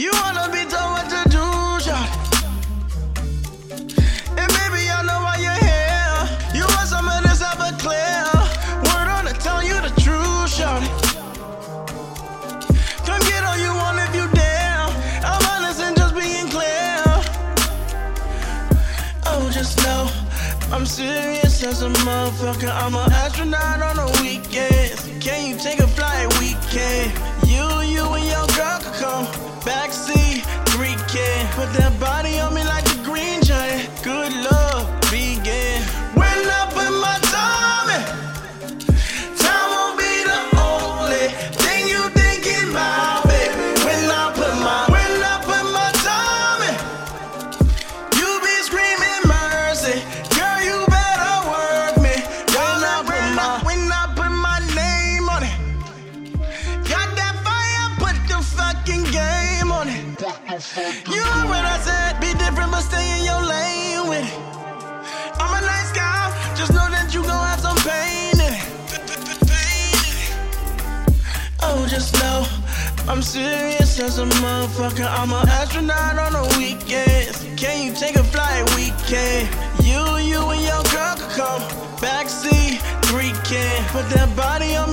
You wanna be told what to do, shot. And maybe I know why you're here. You want some of this Everclear. Word on to tell you the truth, shot. Come get all you want if you dare. I'm honest and just being clear. Oh, just know I'm serious as a motherfucker. I'm an astronaut on the weekends. Can you take a flight weekend? You, you 3K. That body on me You heard what I said, be different but stay in your lane with it. I'm a nice guy, just know that you gon' have some pain in it. Oh, just know I'm serious as a motherfucker. I'm an astronaut on the weekends. Can you take a flight weekend? You, you and your girl could come backseat 3K. Put that body on